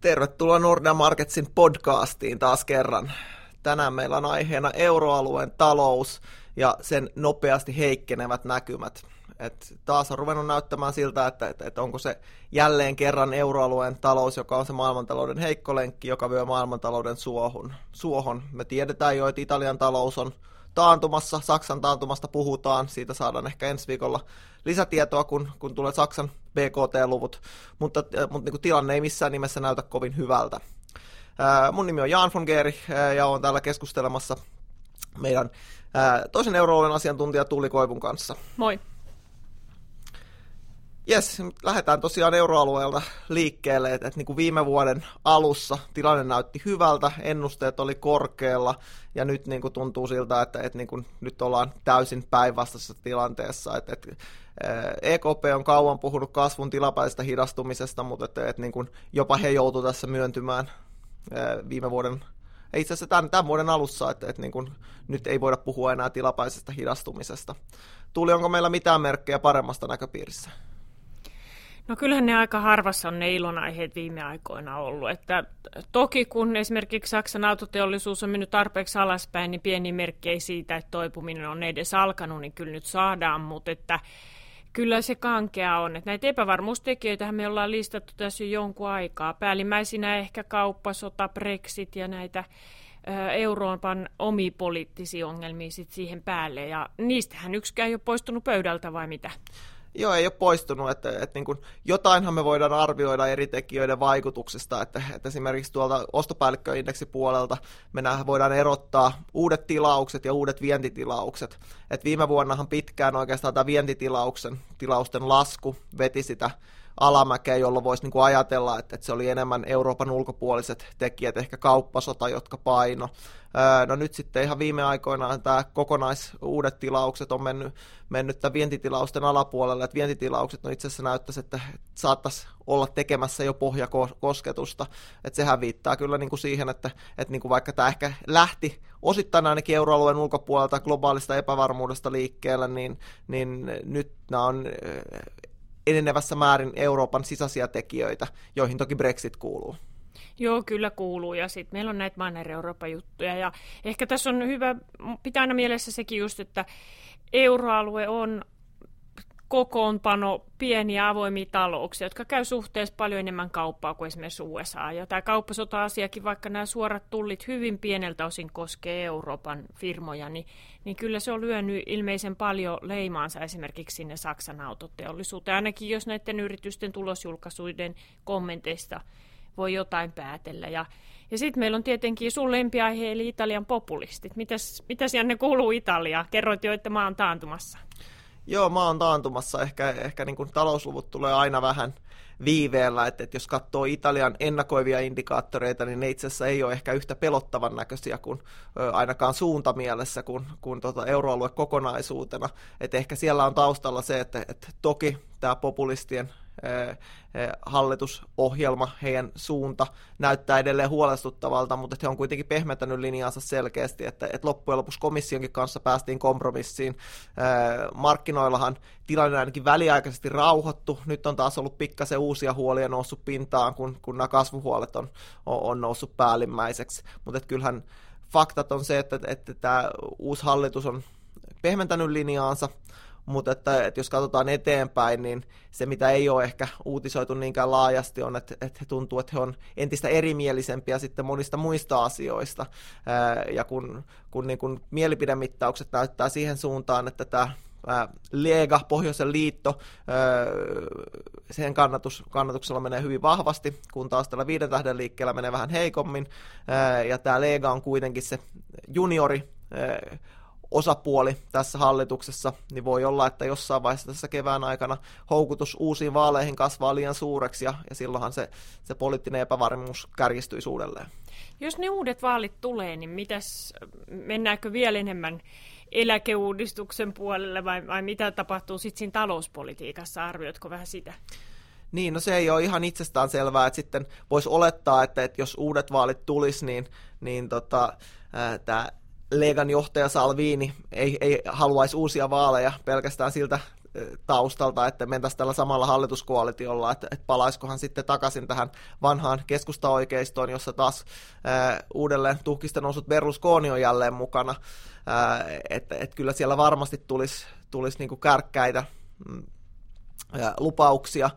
Tervetuloa Nordea Marketsin podcastiin taas kerran. Tänään meillä on aiheena euroalueen talous ja sen nopeasti heikkenevät näkymät. Et taas on ruvennut näyttämään siltä, että, että, että onko se jälleen kerran euroalueen talous, joka on se maailmantalouden heikkolenkki, joka vyö maailmantalouden suohon. suohon. Me tiedetään jo, että Italian talous on taantumassa, Saksan taantumasta puhutaan, siitä saadaan ehkä ensi viikolla lisätietoa, kun, kun tulee Saksan BKT-luvut, mutta, äh, mutta niin kuin tilanne ei missään nimessä näytä kovin hyvältä. Äh, mun nimi on Jan von Geeri äh, ja olen täällä keskustelemassa meidän toisen euroalueen asiantuntija Tuuli Koivun kanssa. Moi. Jes, lähdetään tosiaan euroalueelta liikkeelle, että, että niin viime vuoden alussa tilanne näytti hyvältä, ennusteet oli korkealla ja nyt niin kuin tuntuu siltä, että, että niin kuin nyt ollaan täysin päinvastaisessa tilanteessa. Että, että EKP on kauan puhunut kasvun tilapäisestä hidastumisesta, mutta että, että niin kuin jopa he joutuivat tässä myöntymään viime vuoden itse asiassa tämän, tämän vuoden alussa, että, että niin kuin, nyt ei voida puhua enää tilapäisestä hidastumisesta. Tuli, onko meillä mitään merkkejä paremmasta näköpiirissä? No kyllähän ne aika harvassa on ne ilonaiheet viime aikoina ollut. Että toki kun esimerkiksi Saksan autoteollisuus on mennyt tarpeeksi alaspäin, niin pieni merkki ei siitä, että toipuminen on edes alkanut, niin kyllä nyt saadaan, mutta että kyllä se kankea on. Että näitä epävarmuustekijöitä me ollaan listattu tässä jo jonkun aikaa. Päällimmäisinä ehkä kauppasota, Brexit ja näitä Euroopan omi poliittisia ongelmia sit siihen päälle. Ja niistähän yksikään ei ole poistunut pöydältä vai mitä? Joo, ei ole poistunut. Että, että niin kuin, jotainhan me voidaan arvioida eri tekijöiden vaikutuksesta. Että, että esimerkiksi tuolta ostopäällikköindeksipuolelta me voidaan erottaa uudet tilaukset ja uudet vientitilaukset. Et viime vuonnahan pitkään oikeastaan tämä vientitilauksen tilausten lasku veti sitä alamäkeä, jolloin voisi niin kuin ajatella, että, että se oli enemmän Euroopan ulkopuoliset tekijät, ehkä kauppasota, jotka paino. No nyt sitten ihan viime aikoina tämä kokonais uudet tilaukset on mennyt, mennyt tämän vientitilausten alapuolelle, että vientitilaukset no itse asiassa näyttäisi, että saattaisi olla tekemässä jo pohjakosketusta, että sehän viittaa kyllä niin kuin siihen, että, että niin kuin vaikka tämä ehkä lähti osittain ainakin euroalueen ulkopuolelta globaalista epävarmuudesta liikkeelle, niin, niin nyt nämä on enenevässä määrin Euroopan sisäisiä tekijöitä, joihin toki Brexit kuuluu. Joo, kyllä kuuluu. Ja sitten meillä on näitä Manner-Eurooppa-juttuja. Ja ehkä tässä on hyvä pitää aina mielessä sekin just, että euroalue on kokoonpano pieniä avoimia talouksia, jotka käy suhteessa paljon enemmän kauppaa kuin esimerkiksi USA. Ja tämä kauppasota-asiakin, vaikka nämä suorat tullit hyvin pieneltä osin koskee Euroopan firmoja, niin, niin kyllä se on lyönyt ilmeisen paljon leimaansa esimerkiksi sinne Saksan autoteollisuuteen. Ainakin jos näiden yritysten tulosjulkaisuiden kommenteista voi jotain päätellä. Ja, ja sitten meillä on tietenkin sun lempiaihe, eli Italian populistit. Mitäs, mitäs Janne kuuluu Italiaan? Kerroit jo, että maa on taantumassa. Joo, maa on taantumassa. Ehkä, ehkä niin kuin talousluvut tulee aina vähän viiveellä, että, että jos katsoo Italian ennakoivia indikaattoreita, niin ne itse asiassa ei ole ehkä yhtä pelottavan näköisiä kuin ö, ainakaan suuntamielessä kuin, kuin tota euroalue kokonaisuutena. Että ehkä siellä on taustalla se, että, että toki tämä populistien hallitusohjelma, heidän suunta näyttää edelleen huolestuttavalta, mutta he on kuitenkin pehmentänyt linjansa selkeästi, että, että loppujen lopuksi komissionkin kanssa päästiin kompromissiin. Markkinoillahan tilanne ainakin väliaikaisesti rauhoittu, nyt on taas ollut pikkasen uusia huolia noussut pintaan, kun, kun nämä kasvuhuolet on, on, on noussut päällimmäiseksi, mutta kyllähän faktat on se, että, että tämä uusi hallitus on pehmentänyt linjaansa, mutta että, että jos katsotaan eteenpäin, niin se mitä ei ole ehkä uutisoitu niinkään laajasti on, että, että he tuntuu, että he on entistä erimielisempiä sitten monista muista asioista. Ja kun, kun niin kun mielipidemittaukset näyttää siihen suuntaan, että tämä Lega, Pohjoisen liitto, sen kannatus, kannatuksella menee hyvin vahvasti, kun taas tällä viiden tähden liikkeellä menee vähän heikommin, ja tämä Lega on kuitenkin se juniori osapuoli tässä hallituksessa, niin voi olla, että jossain vaiheessa tässä kevään aikana houkutus uusiin vaaleihin kasvaa liian suureksi ja, ja silloinhan se, se poliittinen epävarmuus kärjistyy uudelleen. Jos ne uudet vaalit tulee, niin mitäs, mennäänkö vielä enemmän eläkeuudistuksen puolelle vai, vai mitä tapahtuu sitten siinä talouspolitiikassa? Arvioitko vähän sitä? Niin, no se ei ole ihan itsestään selvää, että sitten voisi olettaa, että, että jos uudet vaalit tulisi, niin, niin tota, tämä Legan johtaja Salvini ei, ei haluaisi uusia vaaleja pelkästään siltä taustalta, että mentäisiin tällä samalla hallituskoalitiolla, että, että palaisikohan sitten takaisin tähän vanhaan keskustaoikeistoon, jossa taas ää, uudelleen tuhkista noussut Berlusconi on jälleen mukana, että et kyllä siellä varmasti tulisi, tulisi niinku kärkkäitä mm, lupauksia.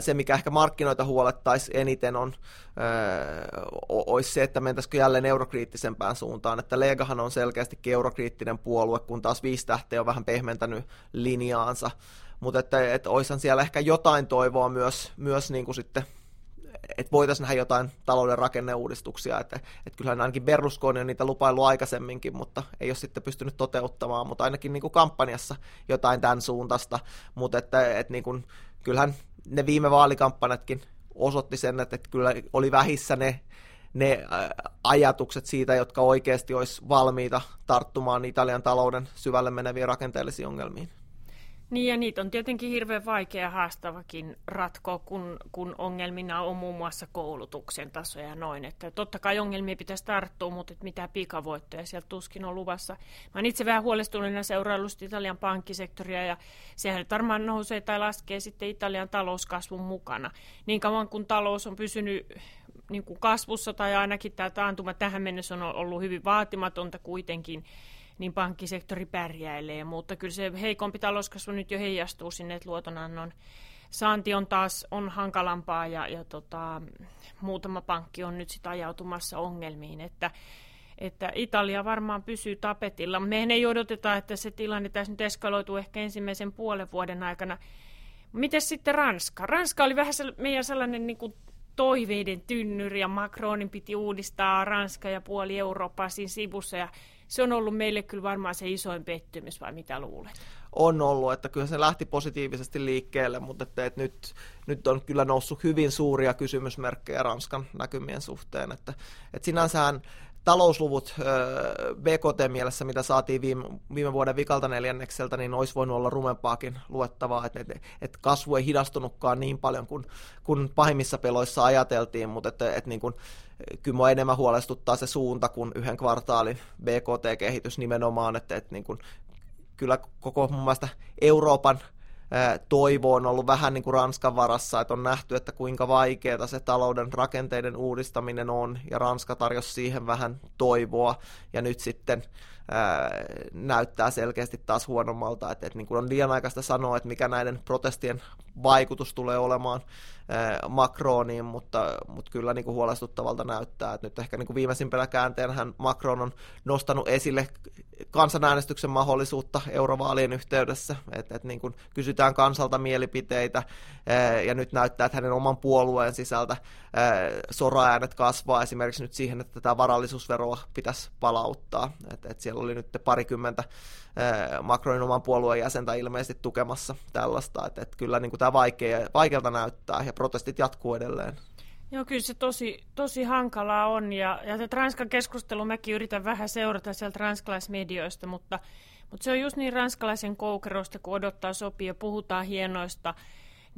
Se, mikä ehkä markkinoita huolettaisi eniten, on, olisi se, että mentäisikö jälleen eurokriittisempään suuntaan. Että Legahan on selkeästi eurokriittinen puolue, kun taas viisi tähteä on vähän pehmentänyt linjaansa. Mutta että, että olisihan siellä ehkä jotain toivoa myös, myös niin kuin sitten että voitaisiin nähdä jotain talouden rakenneuudistuksia, että, että kyllähän ainakin Berlusconi on niitä lupaillut aikaisemminkin, mutta ei ole sitten pystynyt toteuttamaan, mutta ainakin niin kuin kampanjassa jotain tämän suuntaista, mutta että, että niin kuin, kyllähän ne viime vaalikampanjatkin osoitti sen, että, että kyllä oli vähissä ne, ne ajatukset siitä, jotka oikeasti olisi valmiita tarttumaan Italian talouden syvälle meneviin rakenteellisiin ongelmiin. Niin ja niitä on tietenkin hirveän vaikea haastavakin ratkoa, kun, kun ongelmina on muun muassa koulutuksen taso ja noin. Että totta kai ongelmia pitäisi tarttua, mutta et mitä pikavoittoja sieltä tuskin on luvassa. Mä itse vähän huolestuneena seuraillut Italian pankkisektoria ja sehän varmaan nousee tai laskee sitten Italian talouskasvun mukana. Niin kauan kun talous on pysynyt niin kuin kasvussa tai ainakin tämä taantuma tähän mennessä on ollut hyvin vaatimatonta kuitenkin, niin pankkisektori pärjäilee, mutta kyllä se heikompi talouskasvu nyt jo heijastuu sinne, että luotonannon saanti on taas on hankalampaa ja, ja tota, muutama pankki on nyt sitten ajautumassa ongelmiin, että että Italia varmaan pysyy tapetilla. Mehän ei odoteta, että se tilanne tässä nyt eskaloituu ehkä ensimmäisen puolen vuoden aikana. Miten sitten Ranska? Ranska oli vähän meidän sellainen niin kuin toiveiden tynnyri ja Macronin piti uudistaa Ranska ja puoli Eurooppaa siinä sivussa ja se on ollut meille kyllä varmaan se isoin pettymys, vai mitä luulet? On ollut, että kyllä se lähti positiivisesti liikkeelle, mutta että, että nyt, nyt on kyllä noussut hyvin suuria kysymysmerkkejä Ranskan näkymien suhteen. Että, että sinänsähän talousluvut BKT-mielessä, mitä saatiin viime, viime vuoden vikalta neljännekseltä, niin olisi voinut olla rumempaakin luettavaa, että, että, että kasvu ei hidastunutkaan niin paljon kuin, kuin pahimmissa peloissa ajateltiin, mutta että, että niin kuin, kyllä minua enemmän huolestuttaa se suunta kuin yhden kvartaalin BKT-kehitys nimenomaan, että, että niin kuin, kyllä koko mun mielestä Euroopan toivo on ollut vähän niin kuin Ranskan varassa, että on nähty, että kuinka vaikeaa se talouden rakenteiden uudistaminen on, ja Ranska tarjosi siihen vähän toivoa, ja nyt sitten ää, näyttää selkeästi taas huonommalta, että, että niin kuin on liian aikaista sanoa, että mikä näiden protestien vaikutus tulee olemaan Macroniin, mutta, mutta kyllä niin kuin huolestuttavalta näyttää, että nyt ehkä niin kuin viimeisimpänä käänteenhän Macron on nostanut esille kansanäänestyksen mahdollisuutta eurovaalien yhteydessä, että, että niin kuin kysytään kansalta mielipiteitä ja nyt näyttää, että hänen oman puolueen sisältä soraäänet kasvaa esimerkiksi nyt siihen, että tätä varallisuusveroa pitäisi palauttaa, että, että siellä oli nyt parikymmentä Macronin oman puolueen jäsentä ilmeisesti tukemassa tällaista, että, että kyllä niin kuin tämä vaikea, vaikealta näyttää ja protestit jatkuu edelleen. Joo, kyllä se tosi, tosi hankalaa on ja, ja tätä Ranskan keskustelua mäkin yritän vähän seurata sieltä ranskalaismedioista, mutta, mutta se on just niin ranskalaisen koukerosta, kun odottaa sopia ja puhutaan hienoista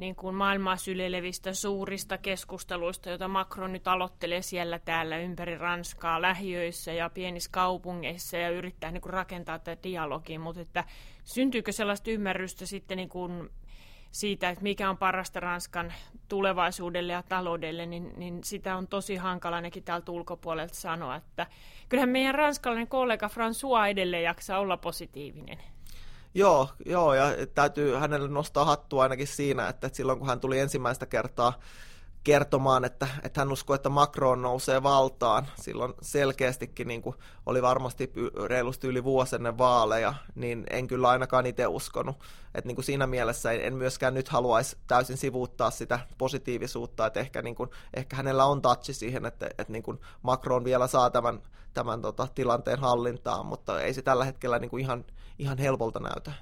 niin kuin maailmaa syleilevistä suurista keskusteluista, joita Macron nyt aloittelee siellä täällä ympäri Ranskaa, lähiöissä ja pienissä kaupungeissa ja yrittää niin kuin rakentaa tätä dialogia, mutta että syntyykö sellaista ymmärrystä sitten niin kuin siitä, että mikä on parasta Ranskan tulevaisuudelle ja taloudelle, niin, niin sitä on tosi hankala ainakin täältä ulkopuolelta sanoa, että kyllähän meidän ranskalainen kollega François edelleen jaksaa olla positiivinen. Joo, joo, ja täytyy hänelle nostaa hattua ainakin siinä, että silloin kun hän tuli ensimmäistä kertaa kertomaan, että, että hän uskoo, että Macron nousee valtaan. Silloin selkeästikin niin kuin oli varmasti reilusti yli vuosi ennen vaaleja, niin en kyllä ainakaan itse uskonut. Että niin kuin siinä mielessä en myöskään nyt haluaisi täysin sivuuttaa sitä positiivisuutta, että ehkä, niin kuin, ehkä hänellä on touchi siihen, että, että niin kuin Macron vielä saa tämän, tämän tota, tilanteen hallintaan, mutta ei se tällä hetkellä niin kuin ihan, ihan helpolta näytä.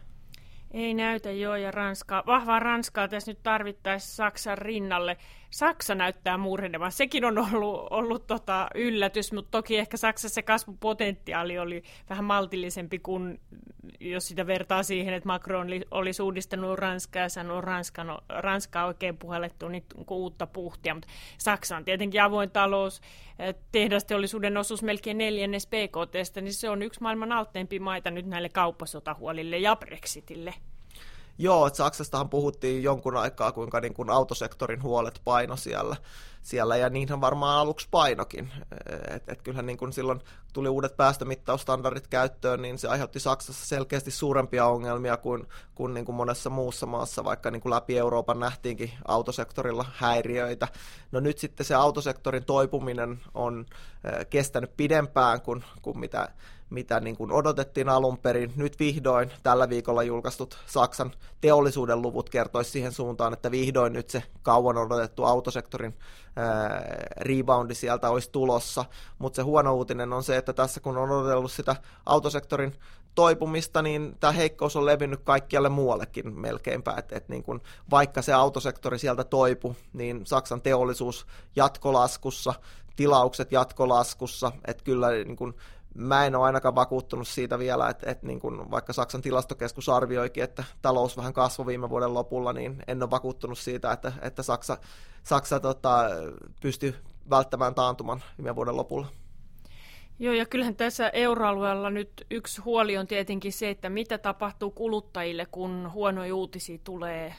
Ei näytä joo, ja Ranska, vahvaa Ranskaa tässä nyt tarvittaisiin Saksan rinnalle. Saksa näyttää murenevan. Sekin on ollut, ollut tota yllätys, mutta toki ehkä Saksassa se kasvupotentiaali oli vähän maltillisempi kuin jos sitä vertaa siihen, että Macron olisi uudistanut Ranskaa ja sanonut Ranskan, Ranskaa oikein puhallettu niin uutta puhtia. Mutta Saksa on tietenkin avoin talous, tehdasteollisuuden osuus melkein neljännes PKTstä, niin se on yksi maailman altteempi maita nyt näille kauppasotahuolille ja Brexitille. Joo, että Saksastahan puhuttiin jonkun aikaa, kuinka niin kuin autosektorin huolet paino siellä, siellä ja niinhän varmaan aluksi painokin. Et, et kyllähän niin kuin silloin tuli uudet päästömittaustandardit käyttöön, niin se aiheutti Saksassa selkeästi suurempia ongelmia kuin, kuin, niin kuin monessa muussa maassa, vaikka niin kuin läpi Euroopan nähtiinkin autosektorilla häiriöitä. No nyt sitten se autosektorin toipuminen on kestänyt pidempään kuin, kuin mitä mitä niin kuin odotettiin alun perin. Nyt vihdoin tällä viikolla julkaistut Saksan teollisuuden luvut kertoisi siihen suuntaan, että vihdoin nyt se kauan odotettu autosektorin reboundi sieltä olisi tulossa. Mutta se huono uutinen on se, että tässä kun on odotellut sitä autosektorin toipumista, niin tämä heikkous on levinnyt kaikkialle muuallekin melkeinpä, että et niin kun, vaikka se autosektori sieltä toipu, niin Saksan teollisuus jatkolaskussa, tilaukset jatkolaskussa, että kyllä niin kun, mä en ole ainakaan vakuuttunut siitä vielä, että, että niin kun vaikka Saksan tilastokeskus arvioikin, että talous vähän kasvoi viime vuoden lopulla, niin en ole vakuuttunut siitä, että, että Saksa, Saksa tota, pystyy välttämään taantuman viime vuoden lopulla. Joo, ja kyllähän tässä euroalueella nyt yksi huoli on tietenkin se, että mitä tapahtuu kuluttajille, kun huonoja uutisia tulee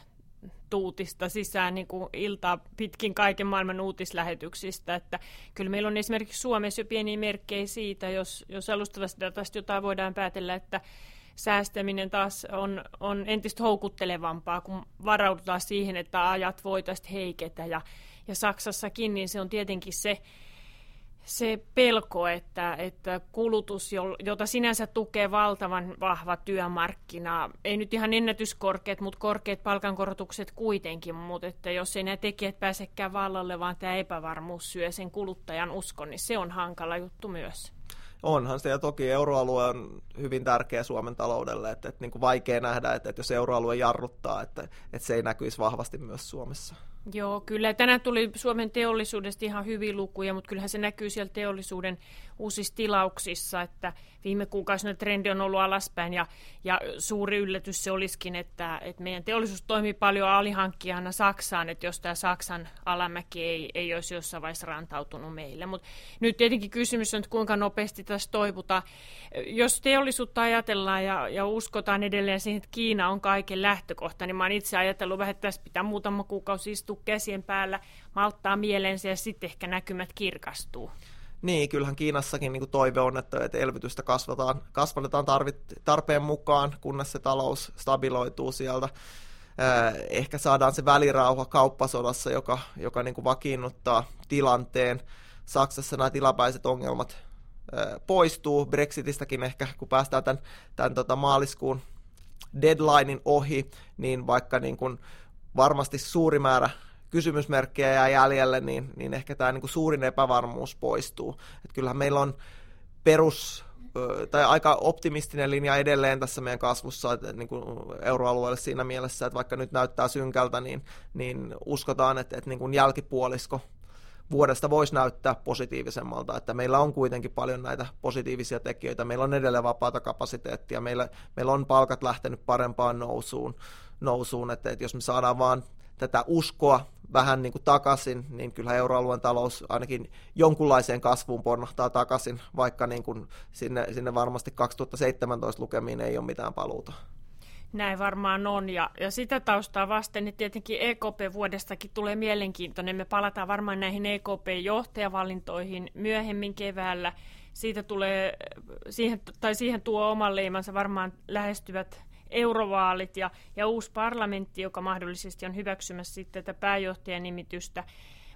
tuutista sisään niin kuin iltaa pitkin kaiken maailman uutislähetyksistä. Että kyllä meillä on esimerkiksi Suomessa jo pieniä merkkejä siitä, jos, jos alustavasta datasta jotain voidaan päätellä, että säästäminen taas on, on entistä houkuttelevampaa, kun varaudutaan siihen, että ajat voitaisiin heiketä. Ja, ja Saksassakin niin se on tietenkin se, se pelko, että, että kulutus, jota sinänsä tukee valtavan vahva työmarkkina, ei nyt ihan ennätyskorkeat, mutta korkeat palkankorotukset kuitenkin, mutta että jos ei nämä tekijät pääsekään vallalle, vaan tämä epävarmuus syö sen kuluttajan uskon, niin se on hankala juttu myös. Onhan se, ja toki euroalue on hyvin tärkeä Suomen taloudelle, että, että niin kuin vaikea nähdä, että, että jos euroalue jarruttaa, että, että se ei näkyisi vahvasti myös Suomessa. Joo, kyllä. Tänään tuli Suomen teollisuudesta ihan hyviä lukuja, mutta kyllähän se näkyy siellä teollisuuden uusissa tilauksissa, että viime kuukausina trendi on ollut alaspäin ja, ja suuri yllätys se olisikin, että, että meidän teollisuus toimii paljon alihankkijana Saksaan, että jos tämä Saksan alamäki ei, ei olisi jossain vaiheessa rantautunut meille. Mutta nyt tietenkin kysymys on, että kuinka nopeasti tässä toivutaan. Jos teollisuutta ajatellaan ja, ja uskotaan edelleen siihen, että Kiina on kaiken lähtökohta, niin mä oon itse ajatellut vähän, että tässä pitää muutama kuukausi istua käsien päällä, malttaa mielensä ja sitten ehkä näkymät kirkastuu. Niin, kyllähän Kiinassakin niin kuin toive on, että, että elvytystä kasvataan, kasvatetaan tarvit, tarpeen mukaan, kunnes se talous stabiloituu sieltä. Ehkä saadaan se välirauha kauppasodassa, joka, joka niin kuin vakiinnuttaa tilanteen. Saksassa nämä tilapäiset ongelmat poistuu. Brexitistäkin ehkä, kun päästään tämän, tämän tota maaliskuun deadlinein ohi, niin vaikka niin kuin varmasti suuri määrä kysymysmerkkejä jää jäljelle, niin, niin ehkä tämä niin kuin suurin epävarmuus poistuu. Et kyllähän meillä on perus tai aika optimistinen linja edelleen tässä meidän kasvussa että niin kuin euroalueelle siinä mielessä, että vaikka nyt näyttää synkältä, niin, niin uskotaan, että, että niin kuin jälkipuolisko vuodesta voisi näyttää positiivisemmalta, että meillä on kuitenkin paljon näitä positiivisia tekijöitä, meillä on edelleen vapaata kapasiteettia, meillä, meillä on palkat lähtenyt parempaan nousuun, nousuun. Että, että jos me saadaan vaan tätä uskoa vähän niin kuin takaisin, niin kyllä euroalueen talous ainakin jonkunlaiseen kasvuun ponnahtaa takaisin, vaikka niin kuin sinne, sinne varmasti 2017 lukemiin ei ole mitään paluuta. Näin varmaan on, ja, ja sitä taustaa vasten niin tietenkin EKP-vuodestakin tulee mielenkiintoinen. Me palataan varmaan näihin EKP-johtajavalintoihin myöhemmin keväällä. Siitä tulee, siihen, tai siihen tuo oman leimansa varmaan lähestyvät eurovaalit ja, ja uusi parlamentti, joka mahdollisesti on hyväksymässä sitten tätä pääjohtajan nimitystä.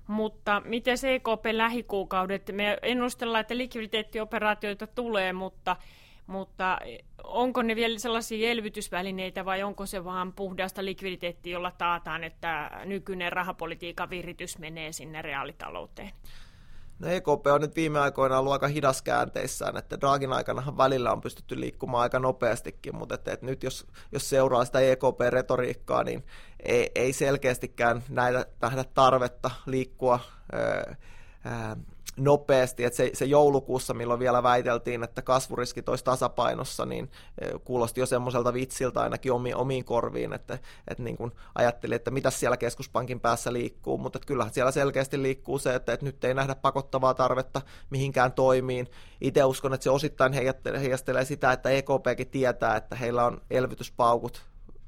Mutta miten EKP lähikuukaudet? Me ennustellaan, että likviditeettioperaatioita tulee, mutta, mutta onko ne vielä sellaisia elvytysvälineitä vai onko se vaan puhdasta likviditeettiä, jolla taataan, että nykyinen rahapolitiikan viritys menee sinne reaalitalouteen? No EKP on nyt viime aikoina ollut aika hidas käänteissään, että Dragin aikana välillä on pystytty liikkumaan aika nopeastikin, mutta että, että nyt jos, jos seuraa sitä EKP-retoriikkaa, niin ei, ei selkeästikään nähdä, nähdä tarvetta liikkua ää, ää, nopeasti, että se, se joulukuussa, milloin vielä väiteltiin, että kasvuriskit olisi tasapainossa, niin eh, kuulosti jo semmoiselta vitsiltä ainakin omiin, omiin korviin, että, että niin kuin ajattelin, että mitä siellä keskuspankin päässä liikkuu, mutta että kyllähän siellä selkeästi liikkuu se, että, että nyt ei nähdä pakottavaa tarvetta mihinkään toimiin. Itse uskon, että se osittain heijastelee sitä, että EKPkin tietää, että heillä on elvytyspaukut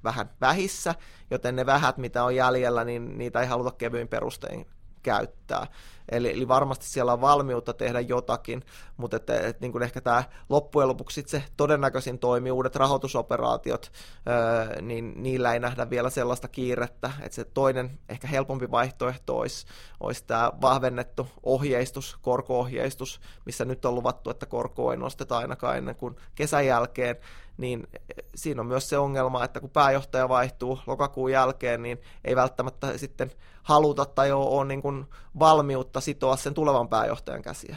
vähän vähissä, joten ne vähät, mitä on jäljellä, niin niitä ei haluta kevyin perustein käyttää. Eli, eli varmasti siellä on valmiutta tehdä jotakin, mutta että, että niin kuin ehkä tämä loppujen lopuksi se todennäköisin toimii, uudet rahoitusoperaatiot, öö, niin niillä ei nähdä vielä sellaista kiirettä, että se toinen ehkä helpompi vaihtoehto olisi, olisi tämä vahvennettu ohjeistus, korko-ohjeistus, missä nyt on luvattu, että korkoa ei nosteta ainakaan ennen kuin kesän jälkeen, niin siinä on myös se ongelma, että kun pääjohtaja vaihtuu lokakuun jälkeen, niin ei välttämättä sitten haluta tai ole, ole niin kuin valmiutta sitoa sen tulevan pääjohtajan käsiä.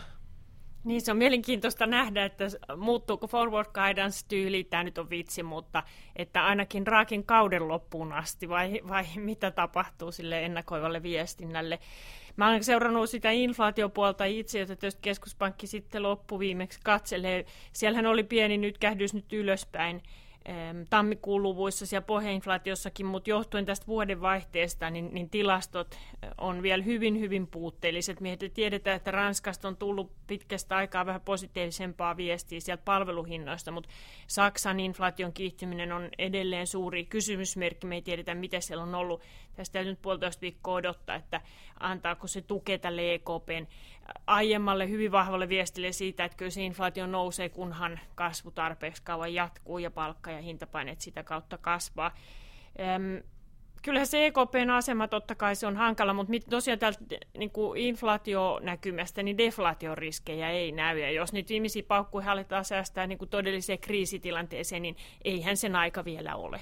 Niin, se on mielenkiintoista nähdä, että muuttuuko forward guidance-tyyli, tämä nyt on vitsi, mutta että ainakin raakin kauden loppuun asti, vai, vai mitä tapahtuu sille ennakoivalle viestinnälle. Mä olen seurannut sitä inflaatiopuolta itse, jota tietysti keskuspankki sitten loppuviimeksi katselee. Siellähän oli pieni nyt kähdys nyt ylöspäin tammikuun luvuissa siellä pohjainflaatiossakin, mutta johtuen tästä vuodenvaihteesta, niin, niin tilastot on vielä hyvin, hyvin puutteelliset. Me tiedetään, että Ranskasta on tullut pitkästä aikaa vähän positiivisempaa viestiä sieltä palveluhinnoista, mutta Saksan inflaation kiihtyminen on edelleen suuri kysymysmerkki. Me ei tiedetä, mitä siellä on ollut. Tästä täytyy nyt puolitoista viikkoa odottaa, että antaako se tukea tälle EKPn aiemmalle hyvin vahvalle viestille siitä, että kyllä se inflaatio nousee, kunhan kasvu tarpeeksi kauan jatkuu ja palkka- ja hintapaineet sitä kautta kasvaa. Öm, kyllähän se EKPn asema totta kai se on hankala, mutta tosiaan täältä niin kuin inflaationäkymästä, niin deflaatioriskejä ei näy. Ja jos niitä viimeisiä paukkuja halutaan säästää niin kuin todelliseen kriisitilanteeseen, niin eihän sen aika vielä ole.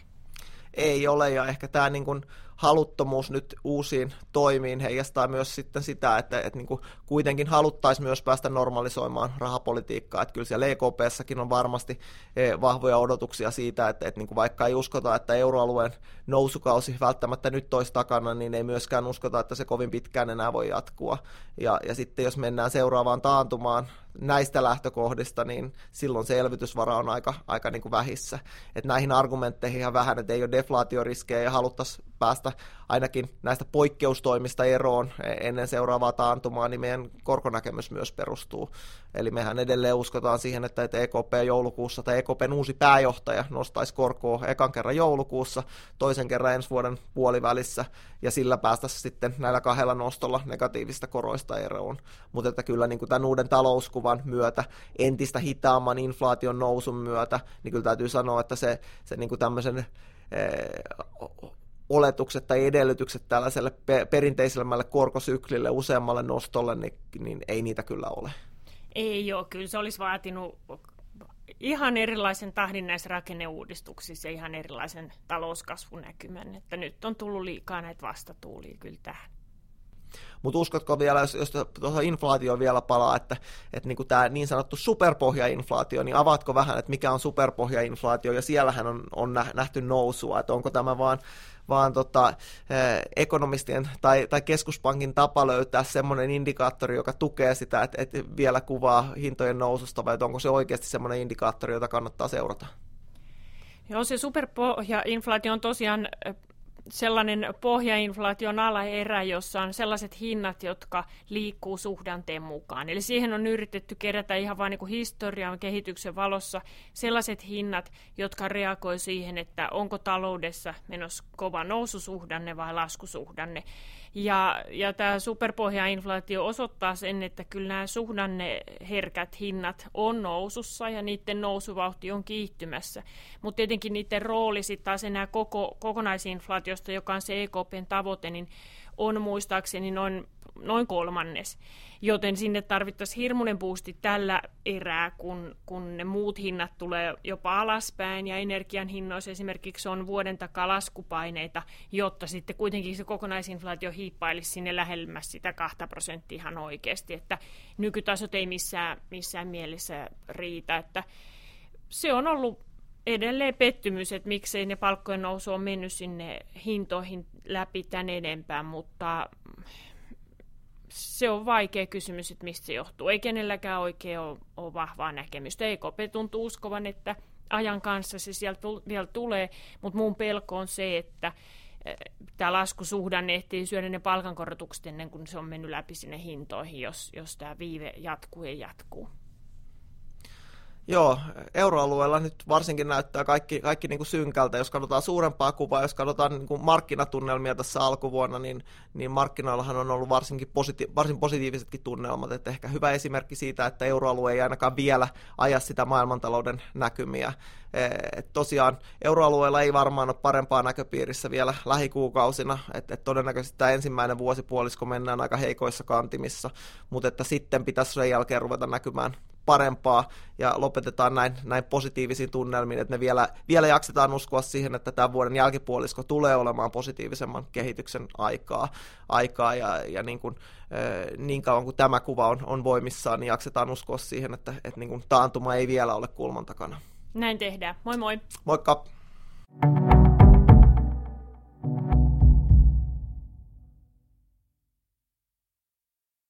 Ei ole, ja ehkä tämä niin kuin haluttomuus nyt uusiin toimiin heijastaa myös sitten sitä, että, että niin kuin kuitenkin haluttaisiin myös päästä normalisoimaan rahapolitiikkaa. Että kyllä siellä EKPssäkin on varmasti e, vahvoja odotuksia siitä, että, että niin kuin vaikka ei uskota, että euroalueen nousukausi välttämättä nyt olisi takana, niin ei myöskään uskota, että se kovin pitkään enää voi jatkua. Ja, ja sitten jos mennään seuraavaan taantumaan näistä lähtökohdista, niin silloin se elvytysvara on aika, aika niin kuin vähissä. Että näihin argumentteihin ihan vähän, että ei ole deflaatioriskejä ja haluttaisiin päästä ainakin näistä poikkeustoimista eroon ennen seuraavaa taantumaa, niin meidän korkonäkemys myös perustuu. Eli mehän edelleen uskotaan siihen, että EKP joulukuussa tai EKPn uusi pääjohtaja nostaisi korkoa ekan kerran joulukuussa, toisen kerran ensi vuoden puolivälissä, ja sillä päästäisiin sitten näillä kahdella nostolla negatiivista koroista eroon. Mutta että kyllä niin kuin tämän uuden talouskuvan myötä, entistä hitaamman inflaation nousun myötä, niin kyllä täytyy sanoa, että se, se niin kuin tämmöisen eh, oletukset tai edellytykset tällaiselle perinteisemmälle korkosyklille, useammalle nostolle, niin, niin ei niitä kyllä ole. Ei ole, kyllä se olisi vaatinut ihan erilaisen tahdin näissä rakenneuudistuksissa ja ihan erilaisen talouskasvunäkymän, että nyt on tullut liikaa näitä vastatuulia kyllä tähän. Mutta uskotko vielä, jos, jos tuohon inflaatio vielä palaa, että, että niin tämä niin sanottu superpohjainflaatio, niin avaatko vähän, että mikä on superpohjainflaatio, ja siellähän on, on nähty nousua, että onko tämä vaan vaan tota, eh, ekonomistien tai, tai keskuspankin tapa löytää semmoinen indikaattori, joka tukee sitä, että, että vielä kuvaa hintojen noususta, vai onko se oikeasti semmoinen indikaattori, jota kannattaa seurata? Joo, se superpohjainflaatio on tosiaan eh, sellainen pohjainflaation alaerä, jossa on sellaiset hinnat, jotka liikkuu suhdanteen mukaan. Eli siihen on yritetty kerätä ihan vain niin historian kehityksen valossa sellaiset hinnat, jotka reagoi siihen, että onko taloudessa menossa kova noususuhdanne vai laskusuhdanne. Ja, ja tämä superpohjainflaatio osoittaa sen, että kyllä nämä suhdanneherkät hinnat on nousussa ja niiden nousuvauhti on kiihtymässä. Mutta tietenkin niiden rooli sitten taas enää koko, kokonaisinflaatiosta, joka on se EKPn tavoite, niin on muistaakseni noin, noin kolmannes. Joten sinne tarvittaisiin hirmuinen boosti tällä erää, kun, kun ne muut hinnat tulee jopa alaspäin ja energian hinnoissa esimerkiksi on vuoden takaa laskupaineita, jotta sitten kuitenkin se kokonaisinflaatio hiippailisi sinne lähemmäs sitä 2 prosenttia ihan oikeasti, että nykytasot ei missään, missään mielessä riitä, että se on ollut edelleen pettymys, että miksei ne palkkojen nousu on mennyt sinne hintoihin läpi tän enempää, mutta se on vaikea kysymys, että mistä se johtuu. Ei kenelläkään oikein ole, ole vahvaa näkemystä. EKP tuntuu uskovan, että ajan kanssa se sieltä vielä tulee, mutta mun pelko on se, että eh, tämä laskusuhdanne ehtii syödä ne palkankorotukset ennen kuin se on mennyt läpi sinne hintoihin, jos, jos tämä viive jatkuu ja jatkuu. Joo, euroalueella nyt varsinkin näyttää kaikki, kaikki niin kuin synkältä. Jos katsotaan suurempaa kuvaa, jos katsotaan niin kuin markkinatunnelmia tässä alkuvuonna, niin, niin markkinoillahan on ollut varsinkin positi- varsin positiivisetkin tunnelmat. Että ehkä hyvä esimerkki siitä, että euroalue ei ainakaan vielä aja sitä maailmantalouden näkymiä. Et tosiaan euroalueella ei varmaan ole parempaa näköpiirissä vielä lähikuukausina, että et todennäköisesti tämä ensimmäinen vuosipuolisko mennään aika heikoissa kantimissa, mutta että sitten pitäisi sen jälkeen ruveta näkymään parempaa ja lopetetaan näin, näin positiivisiin tunnelmiin, että me vielä, vielä jaksetaan uskoa siihen, että tämän vuoden jälkipuolisko tulee olemaan positiivisemman kehityksen aikaa, aikaa ja, ja niin, kuin, niin kauan kuin tämä kuva on, on voimissaan, niin jaksetaan uskoa siihen, että, että niin kuin taantuma ei vielä ole kulman takana. Näin tehdään. Moi moi! Moikka!